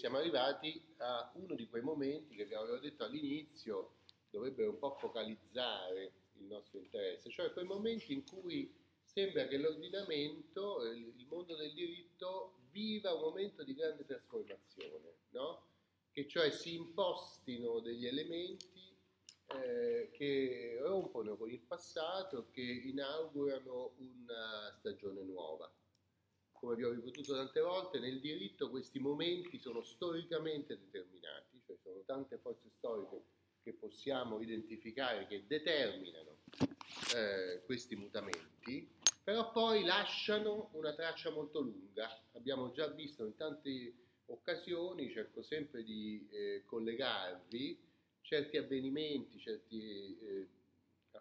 siamo arrivati a uno di quei momenti che abbiamo detto all'inizio dovrebbero un po' focalizzare il nostro interesse, cioè quei momenti in cui sembra che l'ordinamento, il mondo del diritto viva un momento di grande trasformazione, no? che cioè si impostino degli elementi eh, che rompono con il passato, che inaugurano una stagione nuova. Come abbiamo ripetuto tante volte, nel diritto questi momenti sono storicamente determinati, cioè sono tante forze storiche che possiamo identificare che determinano eh, questi mutamenti, però poi lasciano una traccia molto lunga. Abbiamo già visto in tante occasioni, cerco sempre di eh, collegarvi certi avvenimenti, certe eh,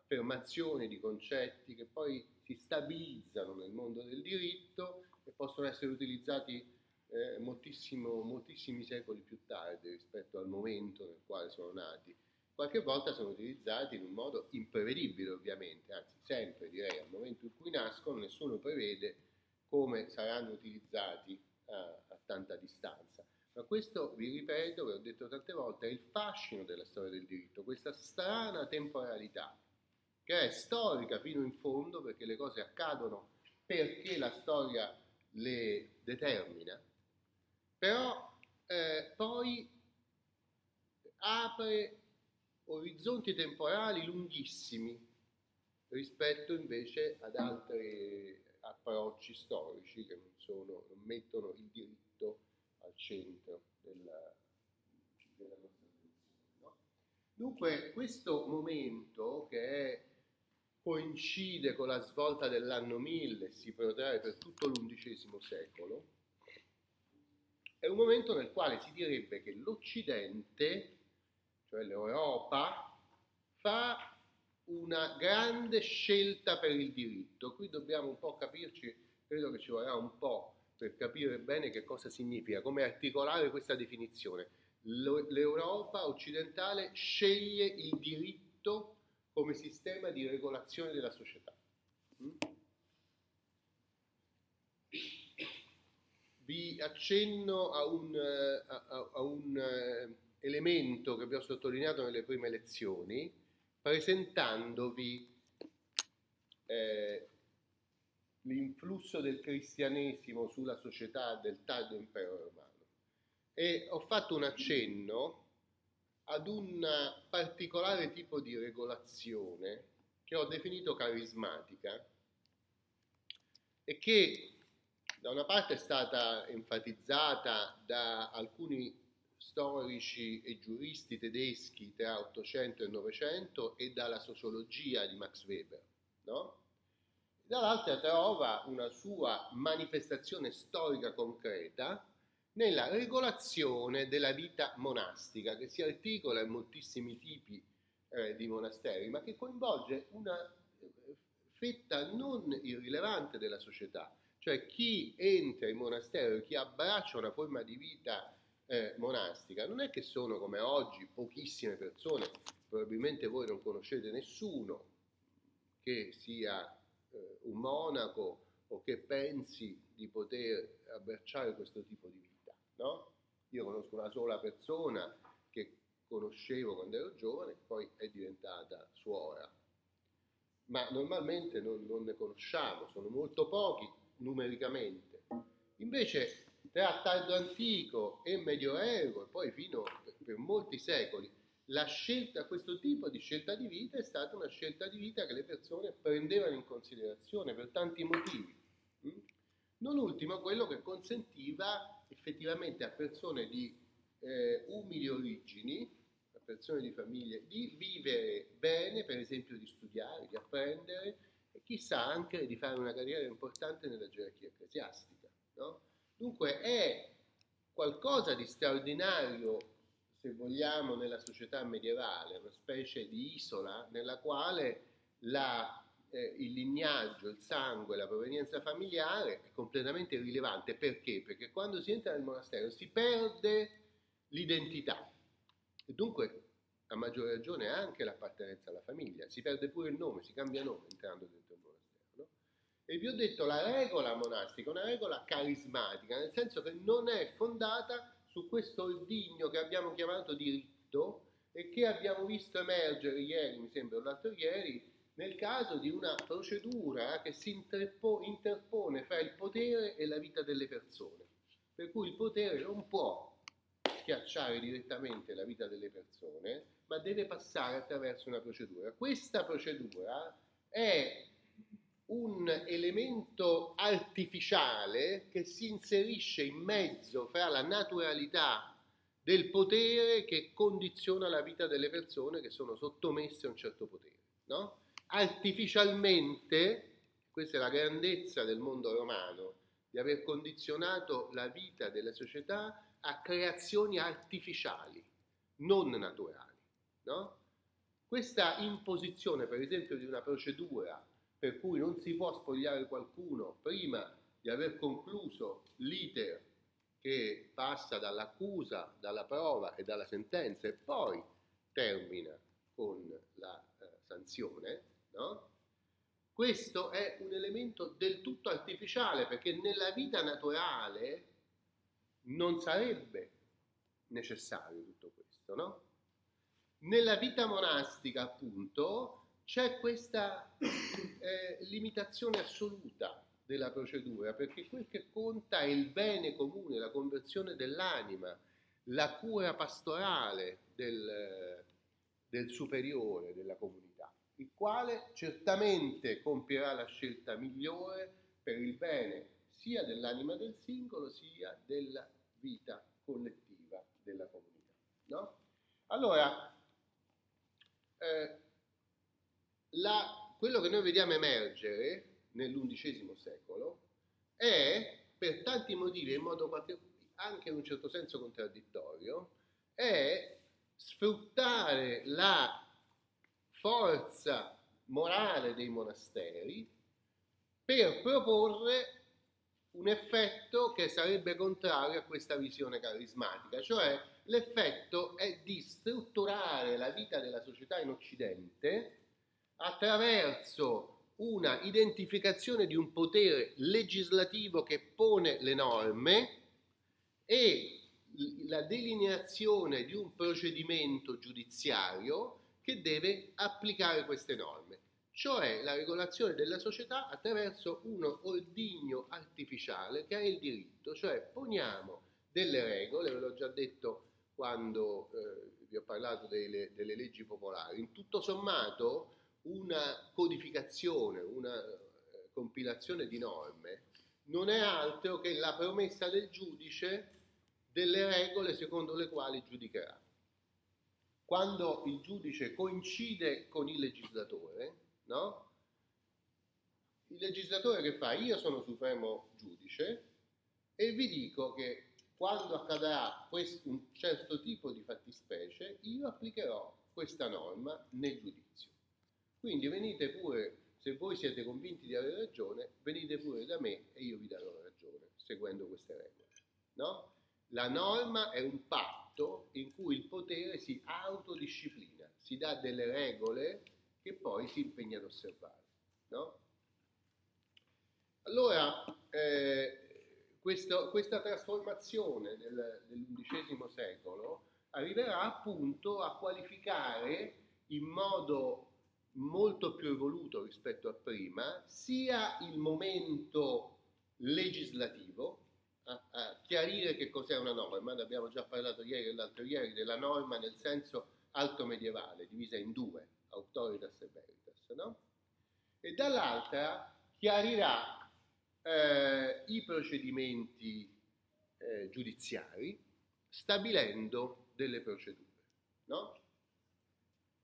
affermazioni di concetti che poi si stabilizzano nel mondo del diritto e possono essere utilizzati eh, moltissimi secoli più tardi rispetto al momento nel quale sono nati qualche volta sono utilizzati in un modo imprevedibile ovviamente, anzi sempre direi al momento in cui nascono nessuno prevede come saranno utilizzati a, a tanta distanza. Ma questo, vi ripeto, ve l'ho detto tante volte, è il fascino della storia del diritto, questa strana temporalità, che è storica fino in fondo perché le cose accadono perché la storia le determina, però eh, poi apre orizzonti temporali lunghissimi rispetto invece ad altri approcci storici che non, sono, non mettono il diritto al centro della, della nostra attenzione. No? Dunque questo momento che è, coincide con la svolta dell'anno 1000 e si protrae per tutto l'undicesimo secolo, è un momento nel quale si direbbe che l'Occidente cioè l'Europa, fa una grande scelta per il diritto. Qui dobbiamo un po' capirci, credo che ci vorrà un po' per capire bene che cosa significa, come articolare questa definizione. L'Europa occidentale sceglie il diritto come sistema di regolazione della società. Mm? Vi accenno a un, a, a un elemento che abbiamo sottolineato nelle prime lezioni, presentandovi eh, l'influsso del cristianesimo sulla società del tardo impero romano. E ho fatto un accenno ad un particolare tipo di regolazione che ho definito carismatica e che da una parte è stata enfatizzata da alcuni storici e giuristi tedeschi tra 800 e 900 e dalla sociologia di Max Weber, no? Dall'altra trova una sua manifestazione storica concreta nella regolazione della vita monastica che si articola in moltissimi tipi eh, di monasteri, ma che coinvolge una eh, fetta non irrilevante della società, cioè chi entra in monastero, chi abbraccia una forma di vita eh, monastica non è che sono come oggi pochissime persone, probabilmente voi non conoscete nessuno che sia eh, un monaco o che pensi di poter abbracciare questo tipo di vita, no? Io conosco una sola persona che conoscevo quando ero giovane, poi è diventata suora, ma normalmente non, non ne conosciamo, sono molto pochi numericamente. Invece tra tardo antico e medioevo e poi fino per molti secoli la scelta, questo tipo di scelta di vita è stata una scelta di vita che le persone prendevano in considerazione per tanti motivi. Mm? Non ultimo quello che consentiva effettivamente a persone di eh, umili origini, a persone di famiglie, di vivere bene, per esempio di studiare, di apprendere e chissà anche di fare una carriera importante nella gerarchia ecclesiastica. No? Dunque è qualcosa di straordinario, se vogliamo, nella società medievale, una specie di isola nella quale la, eh, il lignaggio, il sangue, la provenienza familiare è completamente irrilevante. Perché? Perché quando si entra nel monastero si perde l'identità e dunque a maggior ragione anche l'appartenenza alla famiglia, si perde pure il nome, si cambia nome entrando dentro il monastero. E vi ho detto la regola monastica una regola carismatica, nel senso che non è fondata su questo ordigno che abbiamo chiamato diritto e che abbiamo visto emergere ieri, mi sembra, o l'altro ieri, nel caso di una procedura che si interpone fra il potere e la vita delle persone. Per cui il potere non può schiacciare direttamente la vita delle persone, ma deve passare attraverso una procedura. Questa procedura è un elemento artificiale che si inserisce in mezzo fra la naturalità del potere che condiziona la vita delle persone che sono sottomesse a un certo potere. No? Artificialmente, questa è la grandezza del mondo romano, di aver condizionato la vita delle società a creazioni artificiali, non naturali. No? Questa imposizione, per esempio, di una procedura per cui non si può spogliare qualcuno prima di aver concluso l'iter che passa dall'accusa, dalla prova e dalla sentenza e poi termina con la eh, sanzione, no? questo è un elemento del tutto artificiale perché nella vita naturale non sarebbe necessario tutto questo, no? Nella vita monastica, appunto, c'è questa eh, limitazione assoluta della procedura, perché quel che conta è il bene comune, la conversione dell'anima, la cura pastorale del, del superiore della comunità, il quale certamente compierà la scelta migliore per il bene sia dell'anima del singolo sia della vita collettiva della comunità. No? Allora, eh, la, quello che noi vediamo emergere nell'undicesimo secolo è, per tanti motivi, in modo anche in un certo senso contraddittorio, è sfruttare la forza morale dei monasteri per proporre un effetto che sarebbe contrario a questa visione carismatica, cioè l'effetto è di strutturare la vita della società in Occidente attraverso una identificazione di un potere legislativo che pone le norme e la delineazione di un procedimento giudiziario che deve applicare queste norme, cioè la regolazione della società attraverso un ordigno artificiale che è il diritto, cioè poniamo delle regole, ve l'ho già detto quando eh, vi ho parlato delle, delle leggi popolari, in tutto sommato una codificazione, una eh, compilazione di norme non è altro che la promessa del giudice delle regole secondo le quali giudicherà. Quando il giudice coincide con il legislatore, no? Il legislatore che fa? Io sono supremo giudice e vi dico che quando accadrà questo, un certo tipo di fattispecie, io applicherò questa norma nel giudizio. Quindi venite pure, se voi siete convinti di avere ragione, venite pure da me e io vi darò ragione, seguendo queste regole. No? La norma è un patto in cui il potere si autodisciplina, si dà delle regole che poi si impegna ad osservare. No? Allora, eh, questo, questa trasformazione del, dell'undicesimo secolo arriverà appunto a qualificare in modo molto più evoluto rispetto a prima, sia il momento legislativo, a, a chiarire che cos'è una norma, ne abbiamo già parlato ieri e l'altro ieri, della norma nel senso alto medievale, divisa in due, autoritas e veritas, no? E dall'altra chiarirà eh, i procedimenti eh, giudiziari stabilendo delle procedure, no?